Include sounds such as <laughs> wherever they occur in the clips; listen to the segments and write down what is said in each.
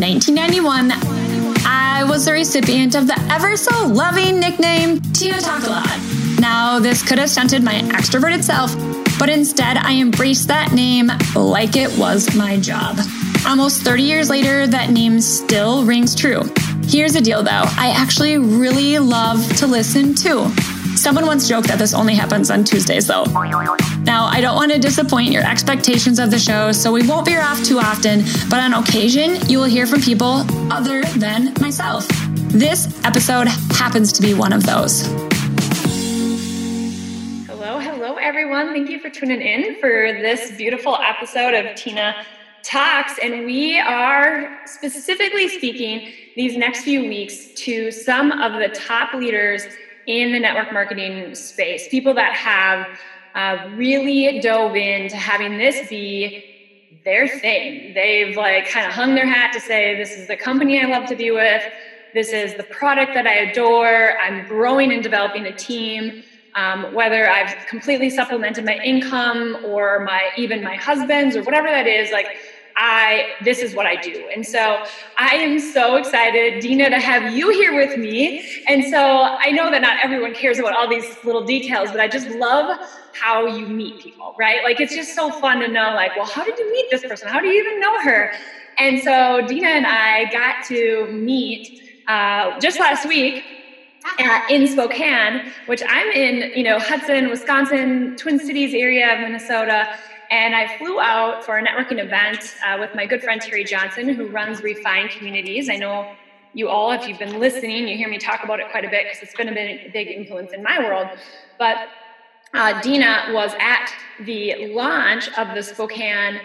1991, I was the recipient of the ever so loving nickname Tena Talk a Lot. Now, this could have stunted my extroverted self, but instead I embraced that name like it was my job. Almost 30 years later, that name still rings true. Here's the deal though I actually really love to listen too. Someone once joked that this only happens on Tuesdays, though. Now, I don't want to disappoint your expectations of the show, so we won't veer off too often, but on occasion, you will hear from people other than myself. This episode happens to be one of those. Hello, hello, everyone. Thank you for tuning in for this beautiful episode of Tena Talks. And we are specifically speaking these next few weeks to some of the top leaders in the network marketing space, people that have uh, really dove into having this be their thing. They've like kind of hung their hat to say, this is the company I love to be with. This is the product that I adore. I'm growing and developing a team. Um, whether I've completely supplemented my income or my even my husband's or whatever that is, like I this is what I do. And so I am so excited, Deena, to have you here with me. And so I know that not everyone cares about all these little details, but I just love how you meet people, right? Like it's just so fun to know, like, well, how did you meet this person? How do you even know her? And so Deena and I got to meet uh, just last week in Spokane, which I'm in, you know, Hudson, Wisconsin, Twin Cities area of Minnesota. And I flew out for a networking event uh, with my good friend Terry Johnson, who runs Refine Communities. I know you all, if you've been listening, you hear me talk about it quite a bit because it's been a big, influence in my world. But uh, Deena was at the launch of the Spokane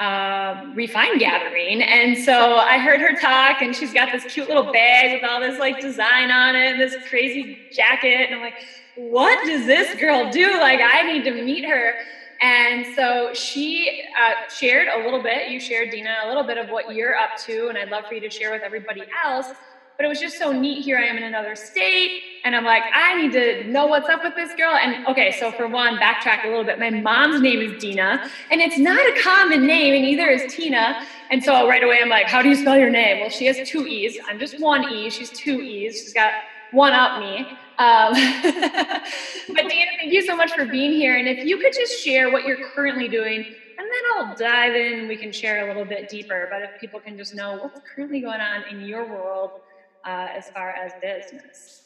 uh, Refine gathering. And so I heard her talk, and she's got this cute little bag with all this like design on it, and this crazy jacket. And I'm like, what does this girl do? Like, I need to meet her. And so she uh, shared a little bit, you shared, Deena, a little bit of what you're up to, and I'd love for you to share with everybody else. But it was just so neat. Here I am in another state, and I'm like, I need to know what's up with this girl. And okay, so for one, backtrack a little bit. My mom's name is Dina, and it's not a common name, and neither is Tena. And so right away, I'm like, how do you spell your name? Well, she has two E's. I'm just one E. She's two E's. She's got one up me. Um, <laughs> but <laughs> Deena, thank you so much for being here. And if you could just share what you're currently doing, and then I'll dive in. We can share a little bit deeper. But if people can just know what's currently going on in your world uh, as far as business.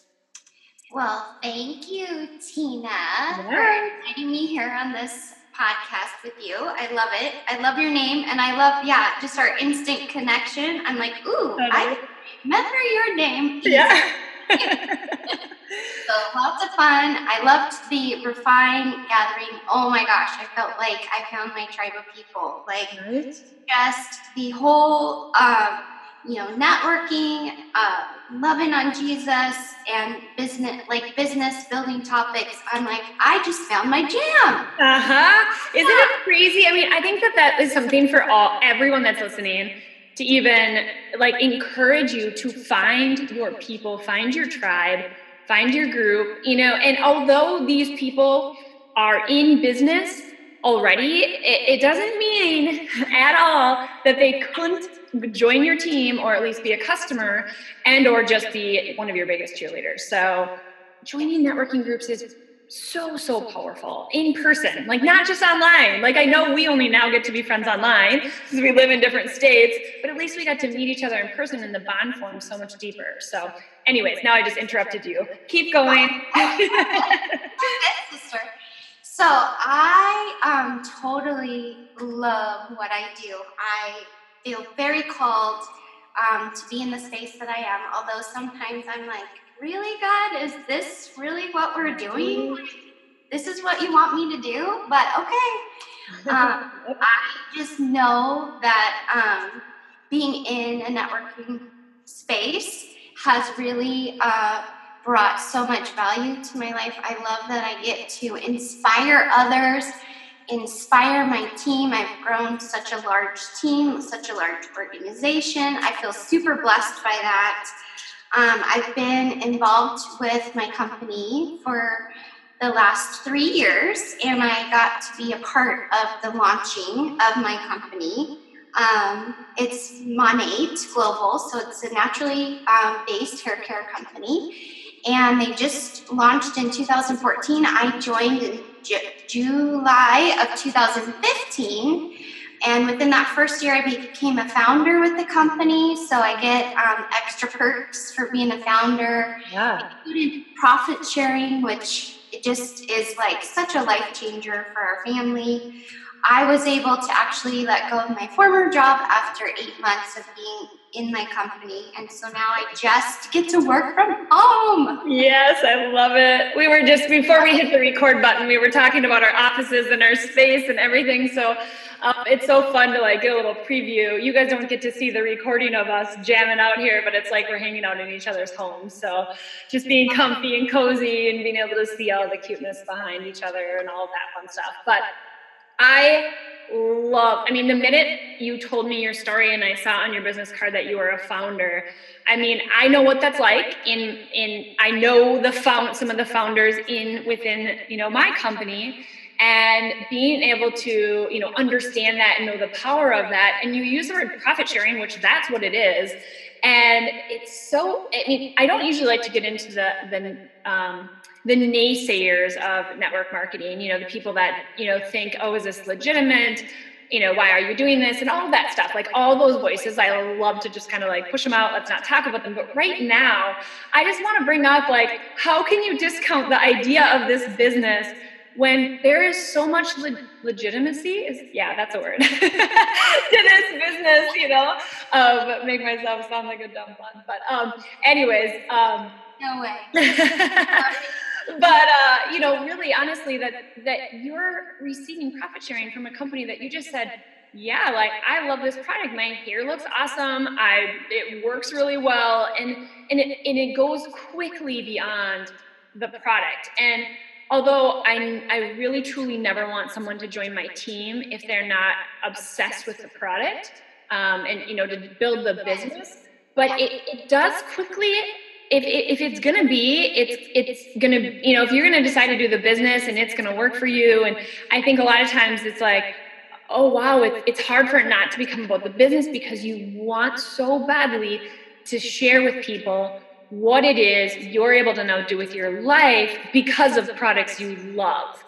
Well, thank you, Tena, yeah. for inviting me here on this podcast with you. I love it. I love your name, and I love, yeah, just our instant connection. I'm like, ooh, I remember your name. Yeah. <laughs> so lots of fun. I loved the refine gathering. Oh my gosh, I felt like I found my tribe of people. Like right. just the whole, um, you know, networking, uh, loving on Jesus, and business, like business building topics. I'm like, I just found my jam. Uh huh. Isn't yeah. it crazy? I mean, I think that that is something for all everyone that's listening to even like encourage you to find your people, find your tribe, find your group, you know, and although these people are in business already, it, it doesn't mean <laughs> at all that they couldn't join your team or at least be a customer and or just be one of your biggest cheerleaders. So joining networking groups is so so powerful. in person. Like not just online. Like i know we only now get to be friends online because we live in different states but at least we got to meet each other in person and the bond forms so much deeper. So anyways now i just interrupted you. Keep going. <laughs> Sister. So i um totally love what i do. I feel very called um, to be in the space that i am although sometimes i'm like really, God? Is this really what we're doing? This is what you want me to do? But okay. Um, <laughs> I just know that um, being in a networking space has really uh, brought so much value to my life. I love that I get to inspire others, inspire my team. I've grown such a large team, such a large organization. I feel super blessed by that. Um, I've been involved with my company for the last three years, and I got to be a part of the launching of my company Um, it's Monat Global, so it's a naturally um, based hair care company. And they just launched in 2014. I joined in Ju- July of 2015. And within that first year, I became a founder with the company. So I get um, extra perks for being a founder, yeah. including profit sharing, which it just is like such a life changer for our family. I was able to actually let go of my former job after eight months of being in my company. And so now I just get to work from home. Yes, I love it. We were just, before we hit the record button, we were talking about our offices and our space and everything. So um, it's so fun to like get a little preview. You guys don't get to see the recording of us jamming out here, but it's like we're hanging out in each other's homes. So just being comfy and cozy and being able to see all the cuteness behind each other and all that fun stuff. But I love, I mean, the minute you told me your story and I saw on your business card that you were a founder, I mean, I know what that's like in, in, I know the found, some of the founders in, within, you know, my company and being able to, you know, understand that and know the power of that. And you use the word profit sharing, which that's what it is. And it's so, I mean, I don't usually like to get into the, the, um, the naysayers of network marketing, you know, the people that, you know, think, oh, is this legitimate? You know, why are you doing this? And all that stuff, like all those voices, I love to just kind of like push them out. Let's not talk about them. But right now, I just want to bring up like, how can you discount the idea of this business when there is so much le- legitimacy is yeah that's a word <laughs> to this business you know um, make myself sound like a dumb one but um anyways um no way <laughs> but uh, you know, really honestly, that that you're receiving profit sharing from a company that you just said, yeah, like I love this product. My hair looks awesome. I it works really well, and and it and it goes quickly beyond the product. And although I I really truly never want someone to join my team if they're not obsessed with the product, um, and you know to build the business. But it, it does quickly if, if it's going to be it's it's going to you know if you're going to decide to do the business and it's going to work for you and i think a lot of times it's like oh wow it, it's hard for it not to become about the business because you want so badly to share with people what it is you're able to now do with your life because of products you love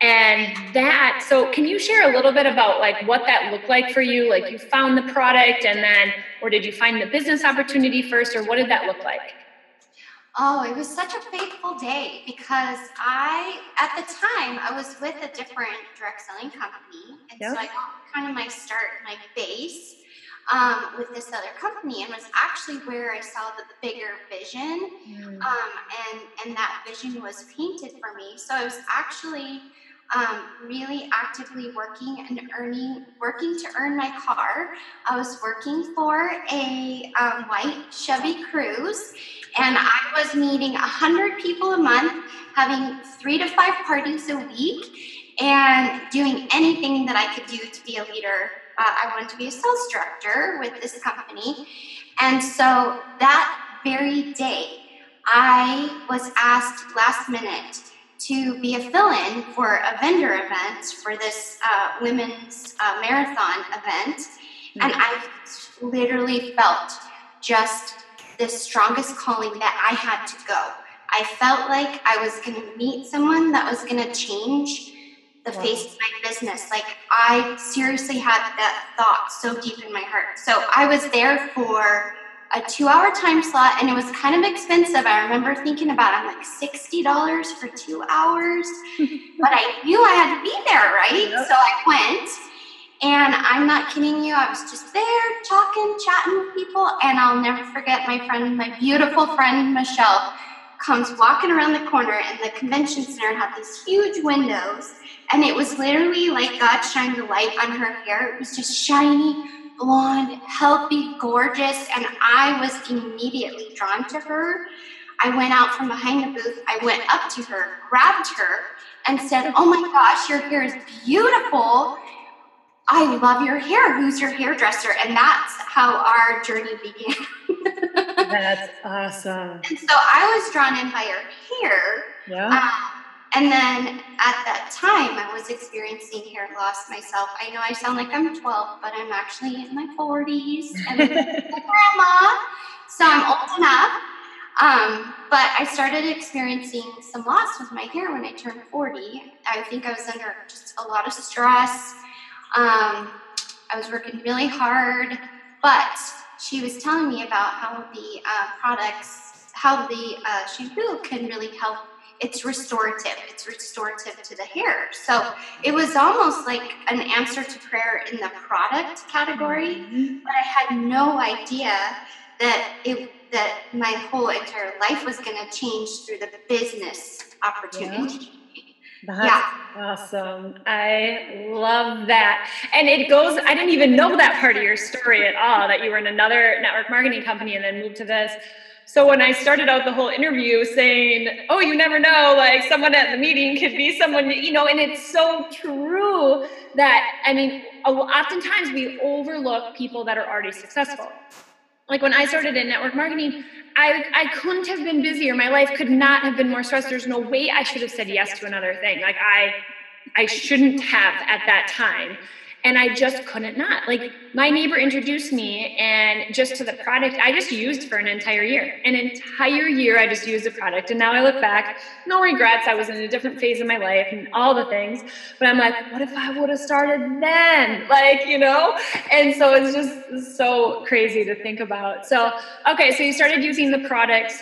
and that so can you share a little bit about like what that looked like for you like you found the product and then or did you find the business opportunity first or what did that look like Oh, it was such a fateful day because I, at the time, I was with a different direct selling company. And yep. so I got kind of my start, my base um, with this other company and was actually where I saw the bigger vision. Mm. Um, and, and that vision was painted for me. So I was actually um, really actively working and earning, working to earn my car. I was working for a um, white Chevy Cruze, and I was meeting 100 people a month, having three to five parties a week, and doing anything that I could do to be a leader. Uh, I wanted to be a sales director with this company. And so that very day, I was asked last minute to be a fill-in for a vendor event for this uh, women's uh, marathon event, mm-hmm. and I literally felt just the strongest calling that I had to go. I felt like I was going to meet someone that was going to change the wow. face of my business. Like I seriously had that thought so deep in my heart. So I was there for a two hour time slot and it was kind of expensive. I remember thinking about it. I'm like $60 for two hours. <laughs> but I knew I had to be there, right? Yep. So I went. And I'm not kidding you, I was just there talking, chatting with people, and I'll never forget my friend, my beautiful friend Michelle, comes walking around the corner, and the convention center had these huge windows, and it was literally like God shined the light on her hair. It was just shiny, blonde, healthy, gorgeous, and I was immediately drawn to her. I went out from behind the booth. I went up to her, grabbed her, and said, Oh my gosh, your hair is beautiful. I love your hair. Who's your hairdresser? And that's how our journey began. <laughs> that's awesome. And so I was drawn in by her hair. Yeah. Um, and then at that time, I was experiencing hair loss myself. I know I sound like I'm 12, but I'm actually in my 40s and I'm a <laughs> grandma, so I'm old enough. Um, but I started experiencing some loss with my hair when I turned 40. I think I was under just a lot of stress. Um, I was working really hard, but she was telling me about how the uh, products, how the uh, shampoo can really help it's restorative. It's restorative to the hair. So it was almost like an answer to prayer in the product category, mm-hmm. but I had no idea that it that my whole entire life was going to change through the business opportunity. Yeah. That's yeah. awesome. I love that. And it goes, I didn't even know that part of your story at all, that you were in another network marketing company and then moved to this. So when I started out the whole interview saying, "Oh, you never know, like someone at the meeting could be someone," you know, and it's so true that I mean, oftentimes we overlook people that are already successful. Like when I started in network marketing, I I couldn't have been busier. My life could not have been more stressed. There's no way I should have said yes to another thing. Like I I shouldn't have at that time and I just couldn't not. Like my neighbor introduced me and just to the product I just used for an entire year. An entire year I just used the product. And now I look back, no regrets. I was in a different phase of my life and all the things. But I'm like, what if I would have started then? <laughs> Like, you know? And so it's just so crazy to think about. So, okay, so you started using the product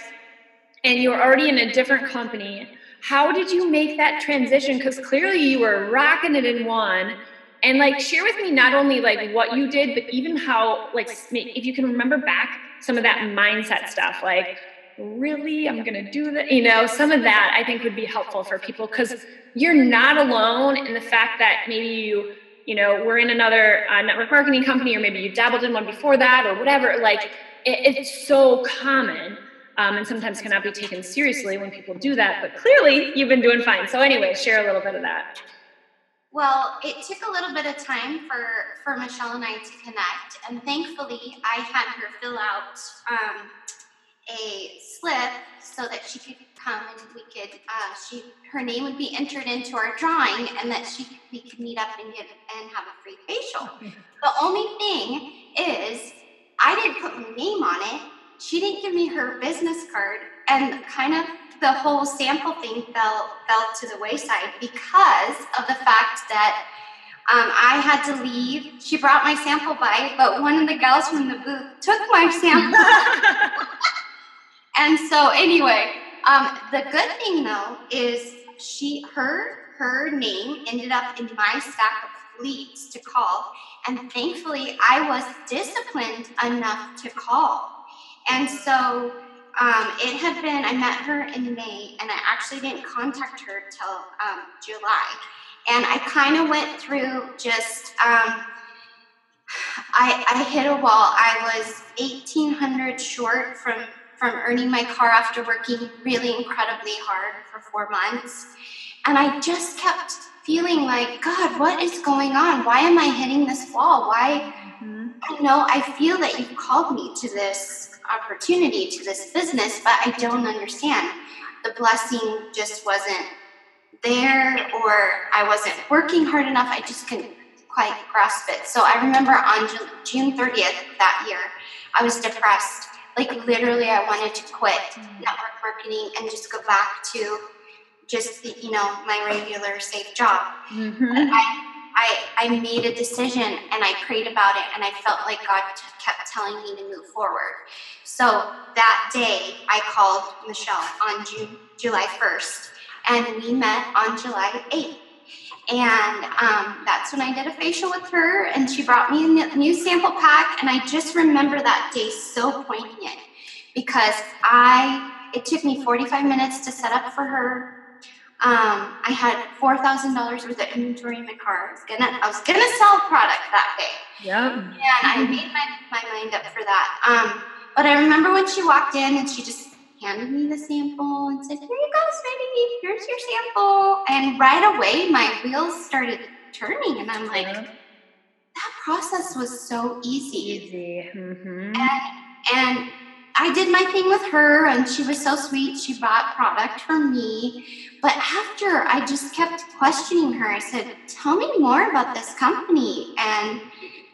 and you were already in a different company. How did you make that transition? Because clearly you were rocking it in one and like share with me not only like what you did but even how like if you can remember back some of that mindset stuff like really? I'm gonna do that you know some of that i think would be helpful for people because you're not alone in the fact that maybe you you know we're in another uh, network marketing company or maybe you dabbled in one before that or whatever like it, it's so common um, and sometimes cannot be taken seriously when people do that but clearly you've been doing fine. So anyway share a little bit of that well, it took a little bit of time for, for Michelle and I to connect, and thankfully, I had her fill out um, a slip so that she could come and we could. Uh, she her name would be entered into our drawing, and that she we could meet up and get and have a free facial. the only thing is, I didn't put my name on it. She didn't give me her business card, and kind of the whole sample thing fell fell to the wayside because of the fact that um, I had to leave. She brought my sample by, but one of the gals from the booth took my sample. <laughs> and so, anyway, um, the good thing though is she her her name ended up in my stack of leads to call, and thankfully, I was disciplined enough to call. And so um, it had been, I met her in May, and I actually didn't contact her till um, July. And I kind of went through just, um, I, I hit a wall. I was 1800 short from, from earning my car after working really incredibly hard for four months. And I just kept feeling like, God, what is going on? Why am I hitting this wall? Why? I know I feel that you've called me to this opportunity to this business, but I don't understand. The blessing just wasn't there, or I wasn't working hard enough. I just couldn't quite grasp it. So I remember on June 30th that year, I was depressed. Like literally, I wanted to quit mm-hmm. network marketing and just go back to just the, you know my regular safe job. Mm-hmm. I I, I made a decision and I prayed about it and I felt like God kept telling me to move forward. So that day I called Michelle on June, July 1st and we met on July 8th. And um, that's when I did a facial with her and she brought me a new sample pack. And I just remember that day so poignant because I, it took me 45 minutes to set up for her um, I had four thousand dollars worth of inventory in my car. I was gonna I was gonna sell product that day. Yeah. And I <laughs> made my, my mind up for that. Um, but I remember when she walked in and she just handed me the sample and said, Here you go, sweetie, here's your sample. And right away my wheels started turning and I'm like, that process was so easy. Easy. Mm-hmm. And and I did my thing with her, and she was so sweet. She bought product for me. But after I just kept questioning her, I said, "Tell me more about this company and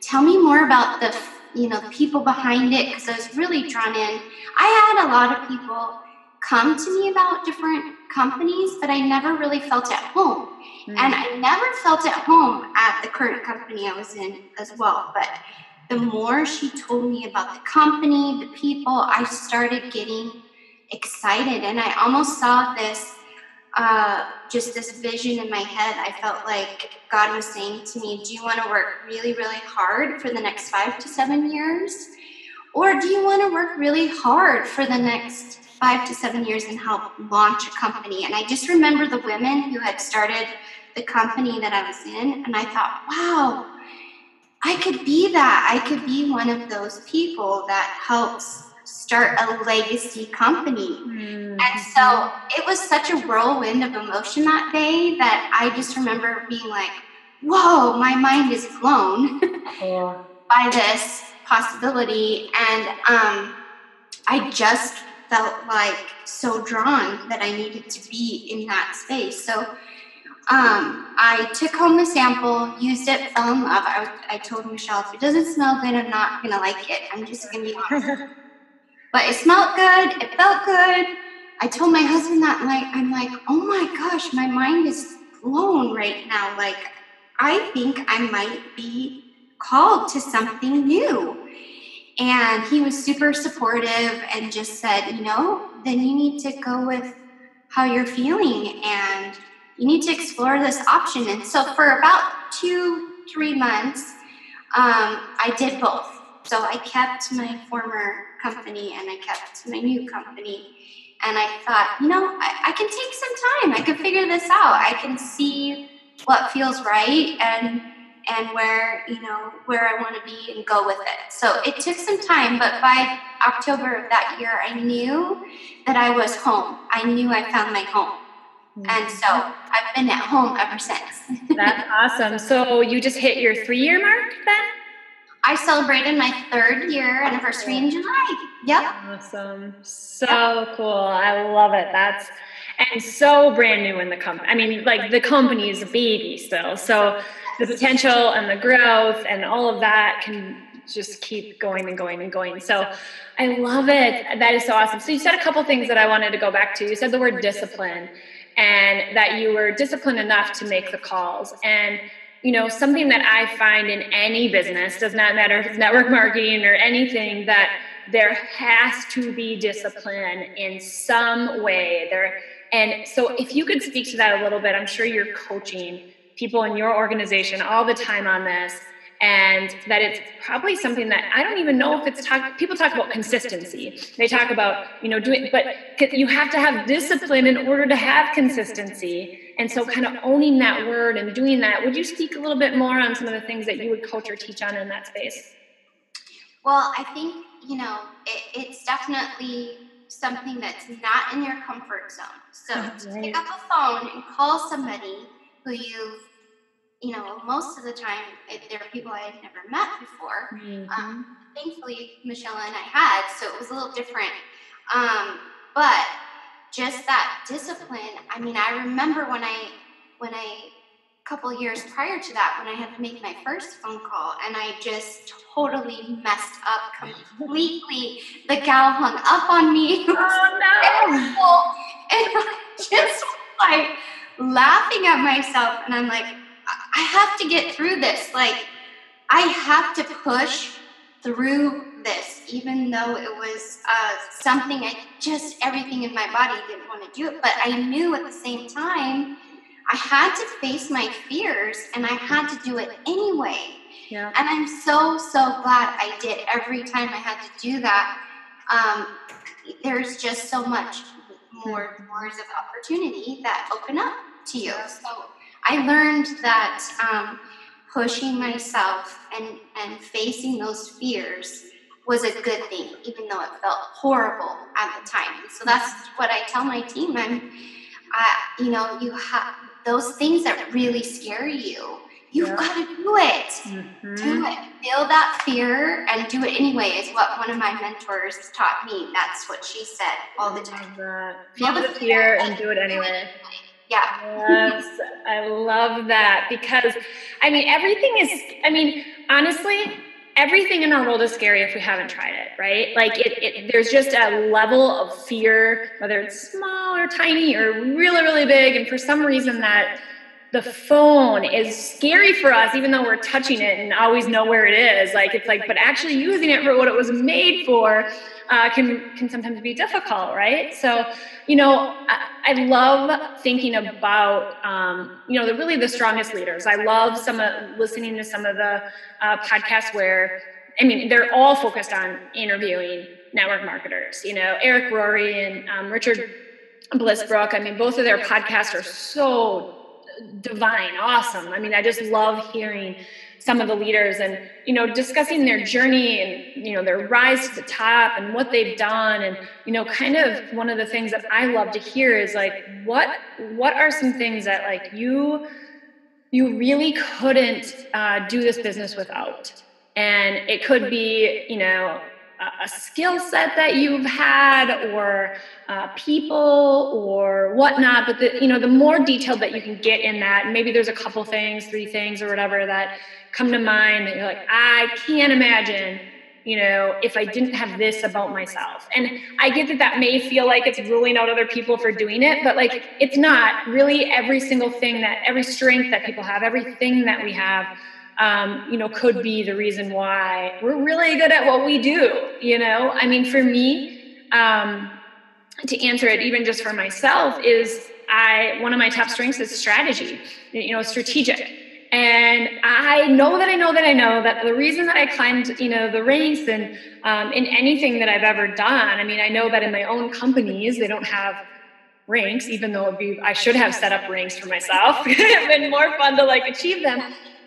tell me more about the you know the people behind it because I was really drawn in. I had a lot of people come to me about different companies, but I never really felt at home. Mm. And I never felt at home at the current company I was in as well. But the more she told me about the company, the people, I started getting excited. And I almost saw this uh, just this vision in my head. I felt like God was saying to me, Do you want to work really, really hard for the next five to seven years? Or do you want to work really hard for the next five to seven years and help launch a company? And I just remember the women who had started the company that I was in, and I thought, wow, I could be that. I could be one of those people that helps start a legacy company. Mm-hmm. And so it was such a whirlwind of emotion that day that I just remember being like, whoa, my mind is blown yeah. <laughs> by this possibility. And um, I just felt like so drawn that I needed to be in that space. So um, I took home the sample, used it, fell in love. I, I told Michelle, if it doesn't smell good, I'm not going to like it. I'm just going to be honest. but it smelled good. It felt good. I told my husband that night, I'm like, oh my gosh, my mind is blown right now. Like, I think I might be called to something new. And he was super supportive and just said, you know, then you need to go with how you're feeling and you need to explore this option. And so for about two, three months, um, I did both. So I kept my former company and I kept my new company. And I thought, you know, I, I can take some time. I can figure this out. I can see what feels right and and where you know where I want to be and go with it. So it took some time, but by October of that year, I knew that I was home. I knew I found my home. And mm-hmm. so I've been at home ever since. <laughs> That's awesome. So you just hit your three year mark then? I celebrated my third year anniversary in July. Yep. Awesome. So yep. cool. I love it. That's and so brand new in the company. I mean, like the company is a baby still. So the potential and the growth and all of that can just keep going and going and going. So I love it. That is so awesome. So you said a couple things that I wanted to go back to. You said the word discipline and that you were disciplined enough to make the calls. And you know, something that I find in any business does not matter if it's network marketing or anything that there has to be discipline in some way there and so if you could speak to that a little bit i'm sure you're coaching people in your organization all the time on this and that it's probably something that I don't even know if it's talk. People talk about consistency. They talk about you know doing, but you have to have discipline in order to have consistency. And so, kind of owning that word and doing that. Would you speak a little bit more on some of the things that you would coach or teach on in that space? Well, I think you know it, it's definitely something that's not in your comfort zone. So <laughs> right. to pick up a phone and call somebody who you've you know, most of the time it, there are people I had never met before. Mm-hmm. Um, thankfully, Michelle and I had, so it was a little different. Um, but just that discipline. I mean, I remember when I when I a couple years prior to that when I had to make my first phone call and I just totally messed up completely. The gal hung up on me. <laughs> Oh no! And I just like laughing at myself, and I'm like, I have to get through this. Like, I have to push through this, even though it was uh, something I just, everything in my body didn't want to do it. But I knew at the same time, I had to face my fears and I had to do it anyway. Yeah. And I'm so, so glad I did every time I had to do that. Um, there's just so much more doors of opportunity that open up to you. So I learned that um, pushing myself and, and facing those fears was a good thing, even though it felt horrible at the time. So that's what I tell my team. I'm, I, you know, you have those things that really scare you. You've yeah. got to do it. Mm-hmm. Do it. Feel that fear and do it anyway, is what one of my mentors taught me. That's what she said all the time. Feel the fear and do it anyway. Yeah. Yes, I love that because I mean, everything is, I mean, honestly, everything in our world is scary if we haven't tried it, right? Like it, it, there's just a level of fear, whether it's small or tiny or really, really big. And for some reason that the phone is scary for us, even though we're touching it and always know where it is. Like it's like, but actually using it for what it was made for uh, can can sometimes be difficult, right? So, you know, I, I love thinking about um, you know the really the strongest leaders. I love some of listening to some of the uh, podcasts where I mean they're all focused on interviewing network marketers. You know, Eric Worre and um, Richard Bliss Brooke. I mean, both of their podcasts are so divine, awesome. I mean, I just love hearing some of the leaders and you know discussing their journey and you know their rise to the top and what they've done and you know kind of one of the things that I love to hear is like what what are some things that like you you really couldn't uh, do this business without and it could be you know a skill set that you've had or uh, people or whatnot but the you know the more detailed that you can get in that maybe there's a couple things three things or whatever that come to mind that you're like i can't imagine you know if i didn't have this about myself. And i get that that may feel like it's ruling out other people for doing it but like it's not. Really every single thing that every strength that people have everything that we have um, you know, could be the reason why we're really good at what we do. You know, I mean, for me, um, to answer it, even just for myself, is I one of my top strengths is strategy. You know, strategic. And I know that I know that I know that the reason that I climbed, you know, the ranks and um, in anything that I've ever done. I mean, I know that in my own companies they don't have ranks, even though be, I should have set up ranks for myself. <laughs> It'd been more fun to like achieve them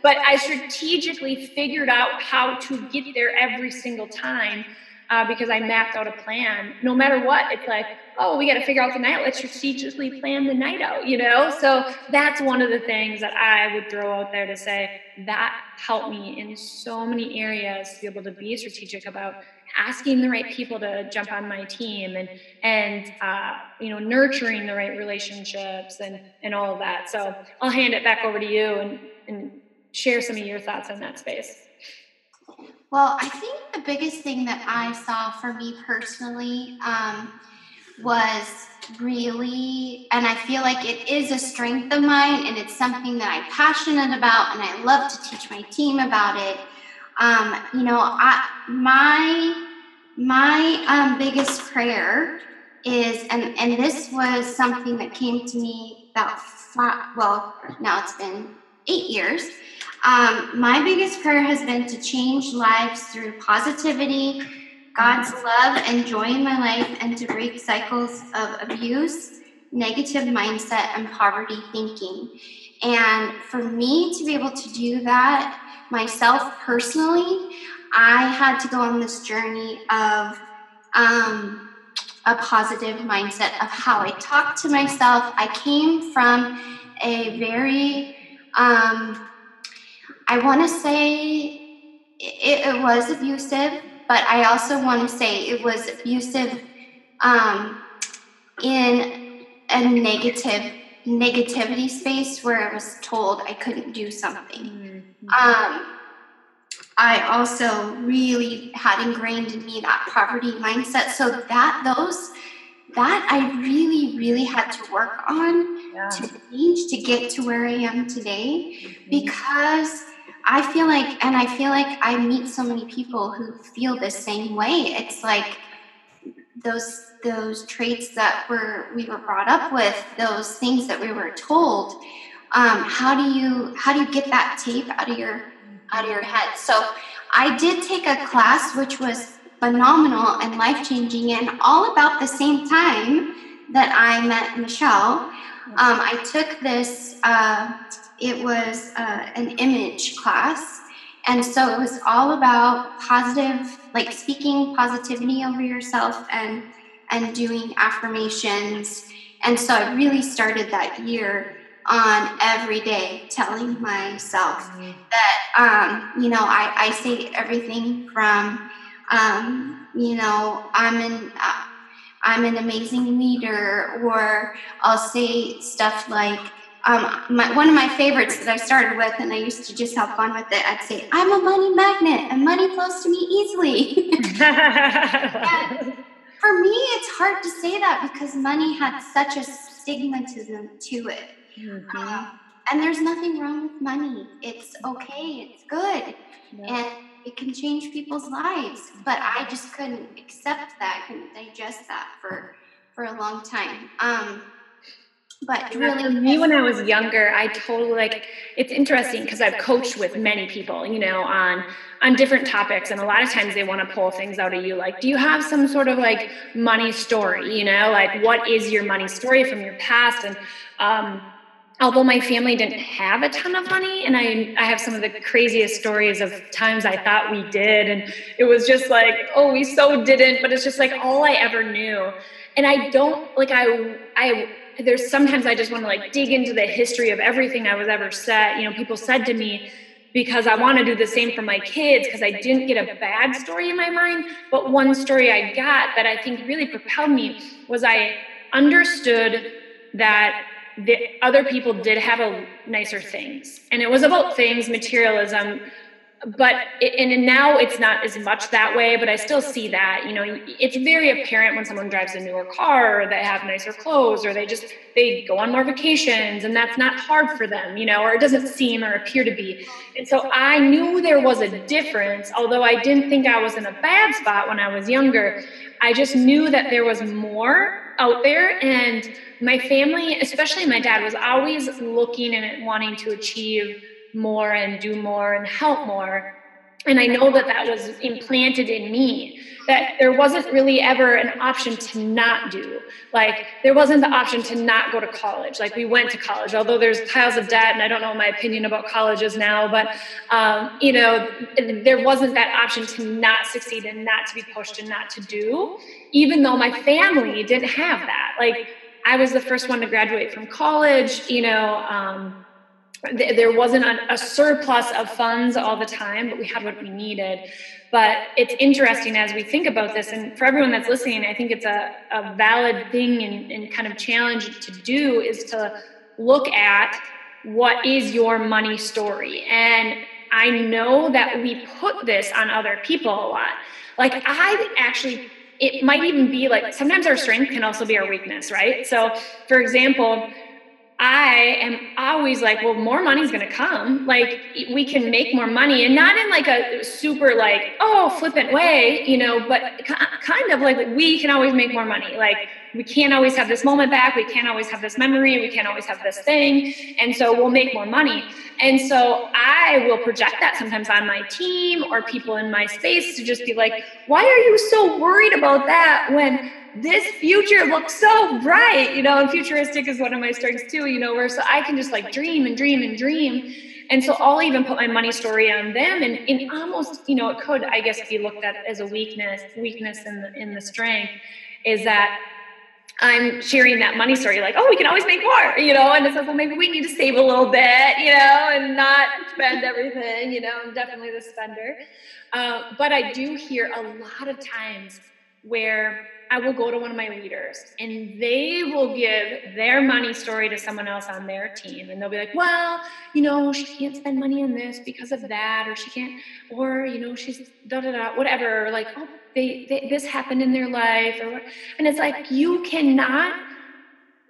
but I strategically figured out how to get there every single time uh, because I mapped out a plan. No matter what, it's like, oh, we got to figure out the night. Let's strategically plan the night out, you know? So that's one of the things that I would throw out there to say that helped me in so many areas to be able to be strategic about asking the right people to jump on my team and and uh, you know nurturing the right relationships and and all of that so i'll hand it back over to you and and share some of your thoughts on that space. Well, I think the biggest thing that I saw for me personally um, was really, and I feel like it is a strength of mine, and it's something that I'm passionate about, and I love to teach my team about it. Um, you know, I my my um, biggest prayer is, and and this was something that came to me about five, well, now it's been eight years. Um, my biggest prayer has been to change lives through positivity, God's love, and joy in my life, and to break cycles of abuse, negative mindset, and poverty thinking. And for me to be able to do that myself personally, I had to go on this journey of um, a positive mindset of how I talk to myself. I came from a very um, I want to say it, it, was abusive, but I also want to say it was abusive um, in a negative negativity space where I was told I couldn't do something. Mm-hmm. Um, I also really had ingrained in me that poverty mindset. So that those that I really, really had to work on yeah. to change to get to where I am today mm-hmm. because I feel like, and I feel like I meet so many people who feel the same way. It's like those those traits that were we were brought up with, those things that we were told. Um, how do you how do you get that tape out of your out of your head? So I did take a class which was phenomenal and life changing, and all about the same time that I met Michelle. Um, I took this. Uh, it was uh, an image class. And so it was all about positive, like speaking positivity over yourself and and doing affirmations. And so I really started that year on every day, telling myself mm-hmm. that, um, you know, I, I say everything from, um, you know, I'm an, uh, I'm an amazing leader, or I'll say stuff like, um, my, one of my favorites that I started with, and I used to just have fun with it. I'd say, "I'm a money magnet, and money flows to me easily." <laughs> for me, it's hard to say that because money had such a stigmatism to it. Mm-hmm. Um, and there's nothing wrong with money. It's okay. It's good, and it can change people's lives. But I just couldn't accept that. Couldn't digest that for for a long time. Um, but really me when i was younger i totally like it's interesting because i've coached with many people you know on on different topics and a lot of times they want to pull things out of you like do you have some sort of like money story you know? like what is your money story? from your past? And um although my family didn't have a ton of money and I, I have some of the craziest stories of times i thought we did and it was just like oh we so didn't but it's just like all i ever knew. And i don't like i i there's sometimes I just want to like dig into the history of everything I was ever said. You know, people said to me, because I want to do the same for my kids because I didn't get a bad story in my mind. But one story I got that I think really propelled me was I understood that the other people did have a nicer things. And it was about things, materialism, but and now it's not as much that way but i still see that you know it's very apparent when someone drives a newer car or they have nicer clothes or they just they go on more vacations and that's not hard for them you know or it doesn't seem or appear to be. And so i knew there was a difference although i didn't think i was in a bad spot when i was younger. I just knew that there was more out there and my family especially my dad was always looking and wanting to achieve more and do more and help more. And I know that that was implanted in me, that there wasn't really ever an option to not do. Like, there wasn't the option to not go to college. Like, we went to college, although there's piles of debt, and I don't know my opinion about colleges now, but, um, you know, there wasn't that option to not succeed and not to be pushed and not to do, even though my family didn't have that. Like, I was the first one to graduate from college, you know. Um, there wasn't a, surplus of funds all the time, but we had what we needed. But it's interesting as we think about this, and for everyone that's listening, I think it's a, a valid thing and, and kind of challenge to do is to look at what is your money story. And I know that we put this on other people a lot. Like, I actually it might even be like sometimes our strength can also be our weakness, right? So, for example, I am always like, well, more money's going to come. Like, we can make more money and not in like a super, like, oh, flippant way, you know, but kind of like we can always make more money. Like, we can't always have this moment back. We can't always have this memory. We can't always have this thing. And so we'll make more money. And so I will project that sometimes on my team or people in my space to just be like, why are you so worried about that when this future looks so bright, you know, and futuristic is one of my strengths too, you know, where so I can just like dream and dream and dream. And so I'll even put my money story on them and, and almost, you know, it could, I guess, be looked at as a weakness, weakness in the in the strength is that I'm sharing that money story, like, oh, we can always make more, you know, and it's like, well, maybe we need to save a little bit, you know, and not spend everything, you know, I'm definitely the spender. Uh, but I do hear a lot of times where I will go to one of my leaders and they will give their money story to someone else on their team. And they'll be like, well, you know, she can't spend money on this because of that, or she can't, or, you know, she's da da da, whatever. Or like, oh, they, they, this happened in their life. Or, and it's like, you cannot,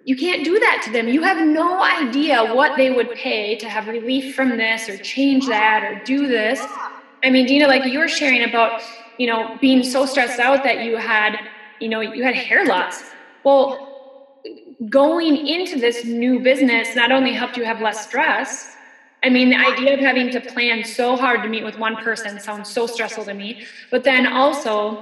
you can't do that to them. You have no idea what they would pay to have relief from this or change that or do this. I mean, Deena, like you were sharing about, you know, being so stressed out that you had you know, you had hair loss. Well, going into this new business not only helped you have less stress, I mean, the idea of having to plan so hard to meet with one person sounds so stressful to me, but then also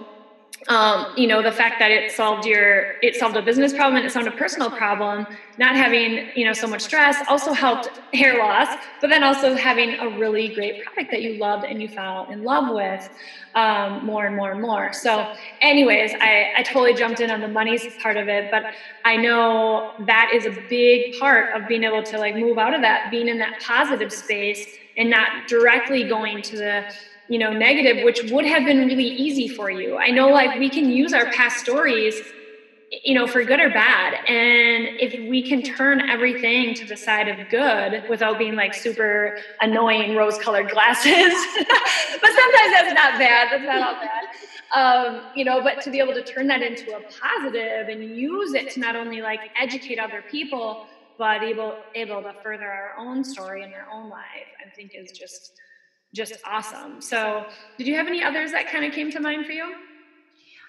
um, you know the fact that it solved your it solved a business problem and it solved a personal problem not having you know so much stress also helped hair loss but then also having a really great product that you loved and you fell in love with um, more and more and more. So anyways I, I totally jumped in on the money part of it but i know that is a big part of being able to like move out of that being in that positive space and not directly going to the you know negative which would have been really easy for you. I know like we can use our past stories you know for good or bad. And if we can turn everything to the side of good without being like super annoying rose colored glasses. <laughs> But sometimes that's not bad. That's not all bad. Um, you know but to be able to turn that into a positive and use it to not only like educate other people but able able to further our own story and our own life i think is just just awesome. So, did you have any others that kind of came to mind for you?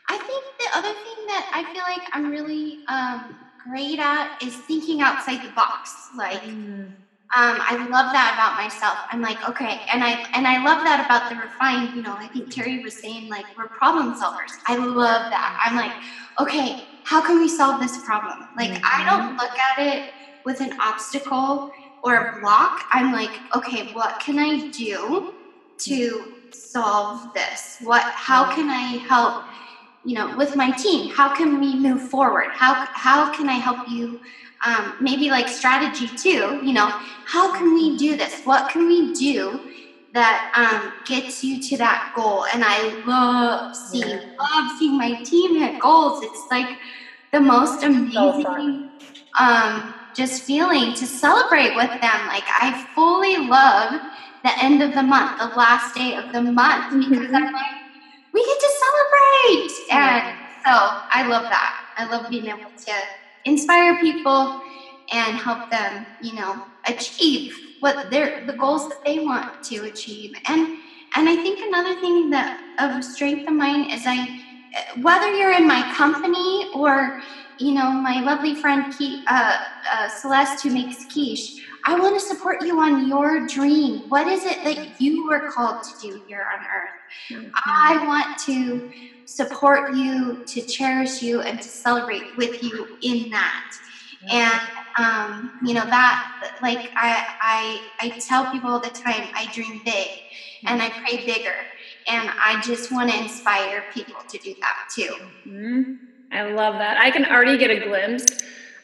I think the other thing that I feel like I'm really um, great at is thinking outside the box. Like, mm. um, I love that about myself. I'm like, okay, and I and I love that about the refined. You know, I think Terry was saying like we're problem solvers. I love that. I'm like, okay, how can we solve this problem? Like, mm-hmm. I don't look at it with an obstacle or a block, I'm like, okay, what can I do to solve this? What how can I help, you know, with my team? How can we move forward? How how can I help you um, maybe like strategy too, you know, how can we do this? What can we do that um, gets you to that goal? And I love seeing, yeah. love seeing my team hit goals. It's like the most amazing um, just feeling to celebrate with them. Like I fully love the end of the month, the last day of the month, mm-hmm. because I'm like, we get to celebrate. And so I love that. I love being able to inspire people and help them, you know, achieve what they're the goals that they want to achieve. And and I think another thing that of strength of mine is I whether you're in my company or you know, my lovely friend uh, uh, Celeste who makes quiche, I want to support you on your dream. What is it that you were called to do here on earth? Mm-hmm. I want to support you, to cherish you, and to celebrate with you in that. And um, you know that, like I, I, I tell people all the time, I dream big, and I pray bigger, and I just want to inspire people to do that too. I love that. I can already get a glimpse.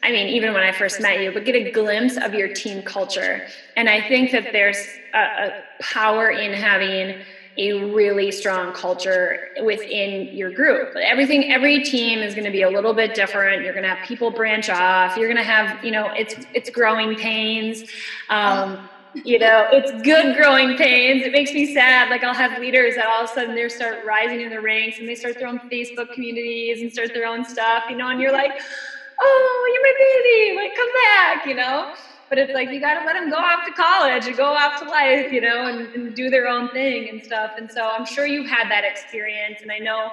I mean, even when I first met you, but get a glimpse of your team culture. And I think that there's a, a power in having a really strong culture within your group. Everything, every team is going to be a little bit different. You're going to have people branch off. You're going to have, you know, it's it's growing pains. Um, you know, it's good growing pains. It makes me sad. Like I'll have leaders that all of a sudden they start rising in the ranks and they start their own Facebook communities and start their own stuff, you know, and you're like, oh, you're my baby, like come back, you know. But it's like you got to let them go off to college and go off to life, you know, and, and do their own thing and stuff. And so I'm sure you've had that experience, and I know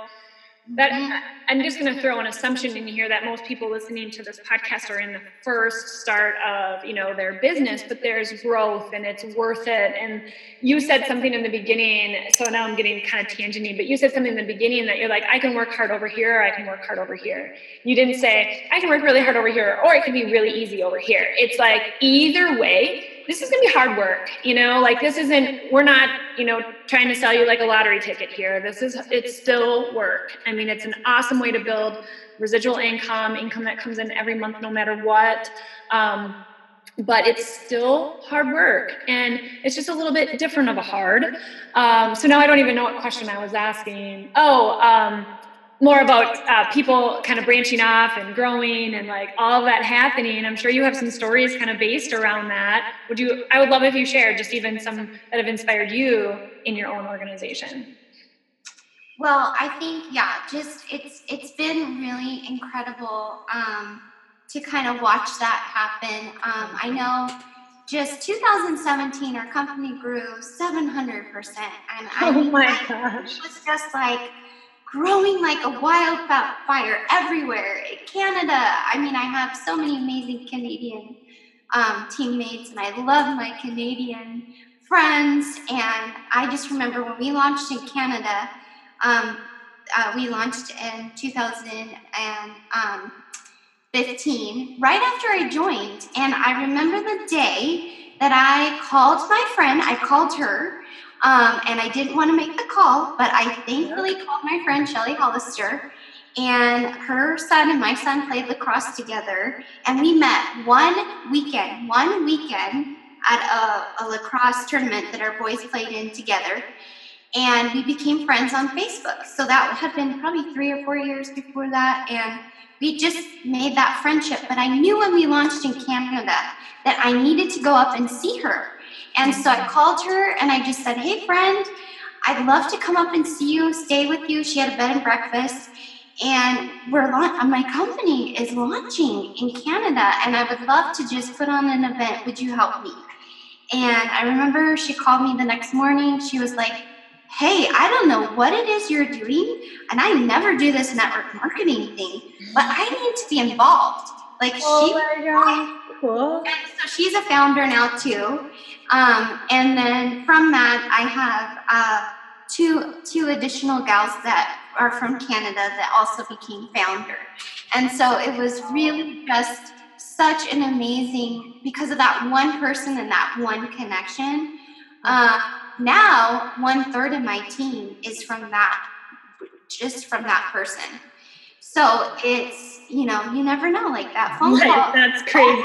that. I'm just going to throw an assumption in here that most people listening to this podcast are in the first start of you know their business, but there's growth and it's worth it. And you said something in the beginning, so now I'm getting kind of tangenty, but you said something in the beginning that you're like, I can work hard over here, or I can work hard over here. You didn't say I can work really hard over here, or it can be really easy over here. It's like either way this is going to be hard work you know? Like this isn't we're not you know trying to sell you like a lottery ticket here. This is it's still work. I mean it's an awesome way to build residual income income that comes in every month no matter what. Um, but it's still hard work and it's just a little bit different of a hard. Um, so now i don't even know what question i was asking. Oh um, more about uh, people kind of branching off and growing and like all of that happening. I'm sure you have some stories kind of based around that. Would you? I would love if you shared just even some that have inspired you in your own organization. Well, I think yeah, just it's it's been really incredible um, to kind of watch that happen. Um, I know just 2017, our company grew 700 percent, and I oh my gosh, it was just like growing like a wildfire everywhere. In Canada, I mean, I have so many amazing Canadian um, teammates, and I love my Canadian friends. And I just remember when we launched in Canada, um, uh, we launched in 2015, right after I joined. And I remember the day that I called my friend, I called her, um, and I didn't want to make the call, but I thankfully called my friend Shelly Hollister. And her son and my son played lacrosse together. And we met one weekend, one weekend at a, a lacrosse tournament that our boys played in together and we became friends on Facebook. So that had been probably three or four years before that, and we just made that friendship. But I knew when we launched in Canada that I needed to go up and see her. And so I called her and I just said, Hey, friend, I'd love to come up and see you, stay with you. She had a bed and breakfast. And we're la- uh, my company is launching in Canada, and I would love to just put on an event. Would you help me? And I remember she called me the next morning. She was like, hey, I don't know what it is you're doing, and I never do this network marketing thing, but I need to be involved. Like oh she, my God. cool. And so she's a founder now too. Um, and then from that, I have uh, two two additional gals that are from Canada that also became founder. And so it was really just such an amazing because of that one person and that one connection. Uh, now one third of my team is from that just from that person so it's you know you never know like that phone call that's crazy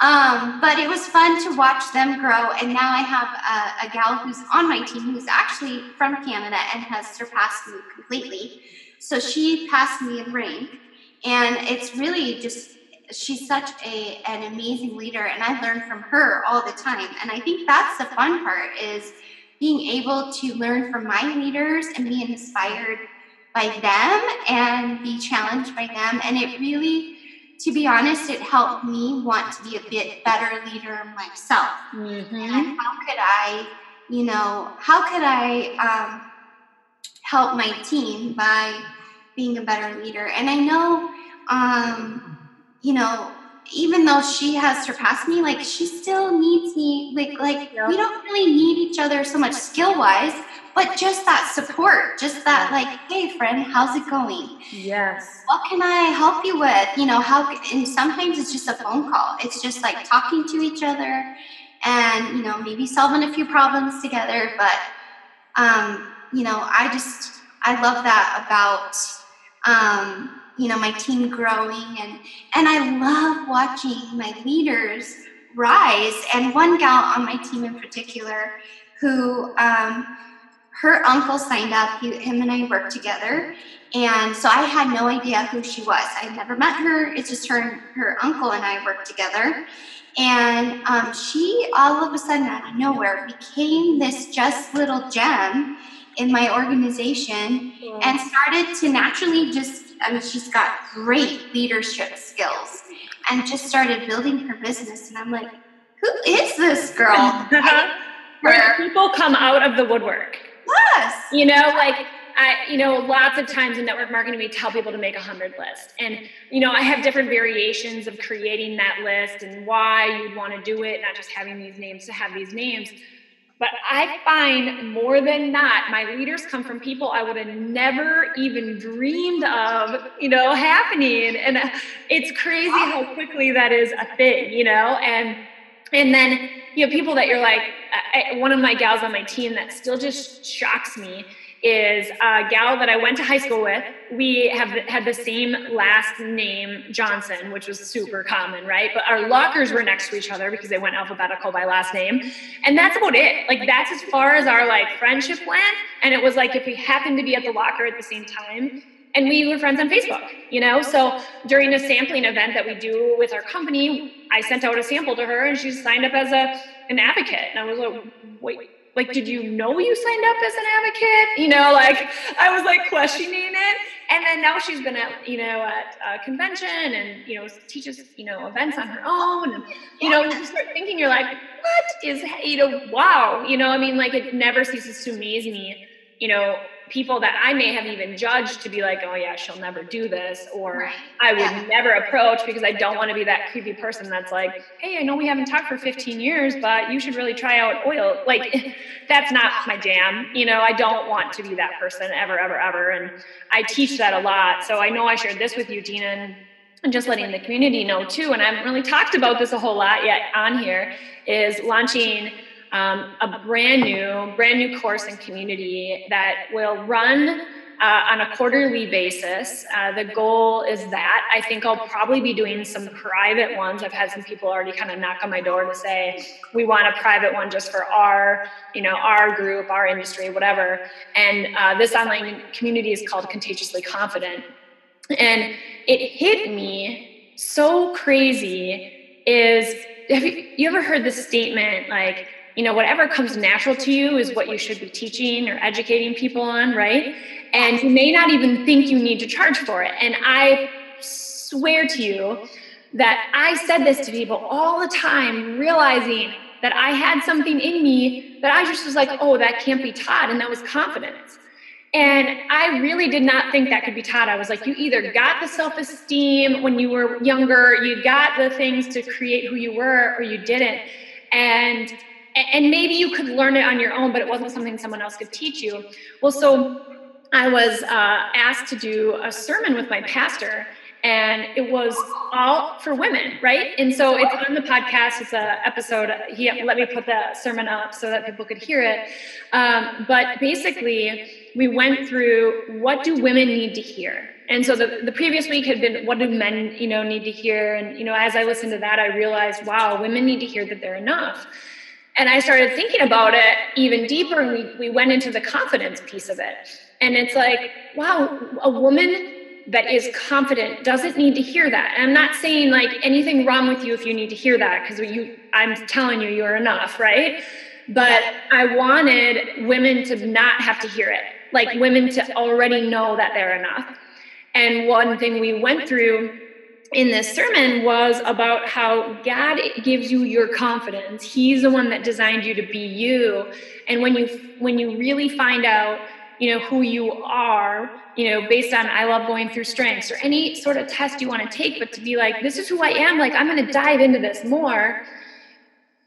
um, but it was fun to watch them grow and now i have a, a gal who's on my team who's actually from canada and has surpassed me completely. So she passed me in rank and it's really just she's such a an amazing leader and i learn from her all the time. And i think that's the fun part is being able to learn from my leaders and be inspired by them and be challenged by them. And it really to be honest it helped me want to be a bit better leader myself mm-hmm. and how could i you know how could i um, help my team by being a better leader and i know um, you know, even though she has surpassed me, like she still needs me. Like, like yeah. we don't really need each other so much skill wise, but just that support, just that like, hey friend, how's it going? Yes. What can I help you with? You know, how and sometimes it's just a phone call. It's just like talking to each other and, you know, maybe solving a few problems together. But um, you know, I just I love that about um you know my team growing and and i love watching my leaders rise and one gal on my team in particular who um, her uncle signed up he, him and i worked together and so i had no idea who she was i never met her it's just her her uncle and i worked together and um, she all of a sudden out of nowhere became this just little gem in my organization yeah. and started to naturally just I mean, she's got great leadership skills and just started building her business. And I'm like, who is this girl? <laughs> Where people come out of the woodwork. Yes. You know, like I, you know, lots of times in network marketing, we tell people to make a hundred list. And, you know, I have different variations of creating that list and why you'd want to do it, not just having these names to have these names. But I find more than not, my leaders come from people I would have never even dreamed of, you know, happening. And it's crazy how quickly that is a thing, you know? And and then you know people that you're like, I, one of my gals on my team that still just shocks me is a gal that I went to high school with. We have had the same last name, Johnson, which was super common, right? But our lockers were next to each other because they went alphabetical by last name. And that's about it. Like that's as far as our like friendship went. And it was like if we happened to be at the locker at the same time, and we were friends on Facebook, you know? So during a sampling event that we do with our company, I sent out a sample to her and she signed up as a an advocate. And I was like, wait, like, did you know you signed up as an advocate? You know, like I was like questioning it. And then now she's been at, you know, at a convention and, you know, teaches, you know, events on her own. And, you know, you start thinking, you're like, what is, you know, wow. You know, I mean, like it never ceases to amaze me you know, people that I may have even judged to be like, oh yeah, she'll never do this, or Right. I would Yeah. never approach because I don't want to be that creepy person that's like, hey, I know we haven't talked for 15 years, but you should really try out oil. Like, <laughs> that's not my jam. You know, I don't want to be that person ever, ever, ever. And I teach that a lot. So I know I shared this with you, Deena, and and just letting the community know too. And I haven't really talked about this a whole lot yet on here. Is launching um, a brand new, brand new course and community that will run uh, on a quarterly basis. Uh, the goal is that I think I'll probably be doing some private ones. I've had some people already kind of knock on my door to say we want a private one just for our, you know, our group, our industry, whatever. And uh, this online community is called Contagiously Confident. And it hit me so crazy. Is have you, you ever heard the statement like? You know, whatever comes natural to you is what you should be teaching or educating people on, right? And you may not even think you need to charge for it. And I swear to you that I said this to people all the time, realizing that I had something in me that I just was like, oh, that can't be taught. And that was confidence. And I really did not think that could be taught. I was like, you either got the self esteem when you were younger, you got the things to create who you were, or you didn't. And and maybe you could learn it on your own, but it wasn't something someone else could teach you. Well, so I was uh, asked to do a sermon with my pastor, and it was all for women, right? And so it's on the podcast. It's a episode. He let me put the sermon up so that people could hear it. Um, but basically, we went through what do women need to hear. And so the, the previous week had been what do men, you know, need to hear. And you know, as I listened to that, I realized, wow, women need to hear that they're enough. And I started thinking about it even deeper, and we, we went into the confidence piece of it. And it's like, wow, a woman that is confident doesn't need to hear that. And I'm not saying like anything wrong with you if you need to hear that, because you I'm telling you you're enough, right? But I wanted women to not have to hear it, like women to already know that they're enough. And one thing we went through in this sermon was about how God gives you your confidence. He's the one that designed you to be you. And when you when you really find out, you know, who you are, you know, based on I love going through strengths or any sort of test you want to take, but to be like, this is who I am, like I'm to dive into this more.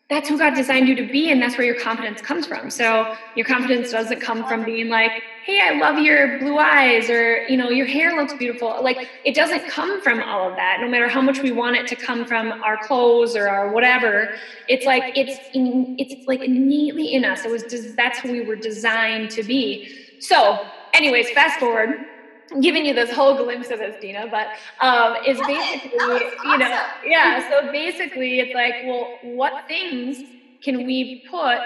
That's who God designed you to be, and that's where your confidence comes from. So your confidence doesn't come from being like, hey, I love your blue eyes, or you know, your hair looks beautiful. Like it doesn't come from all of that, no matter how much we want it to come from our clothes or our whatever. It's like it's in, it's like innately in us. It was that's who we were designed to be. So, anyways, fast forward. Giving you this whole glimpse of this, Deena, but um, is basically, you know, yeah. So basically, it's like, well, what things can we put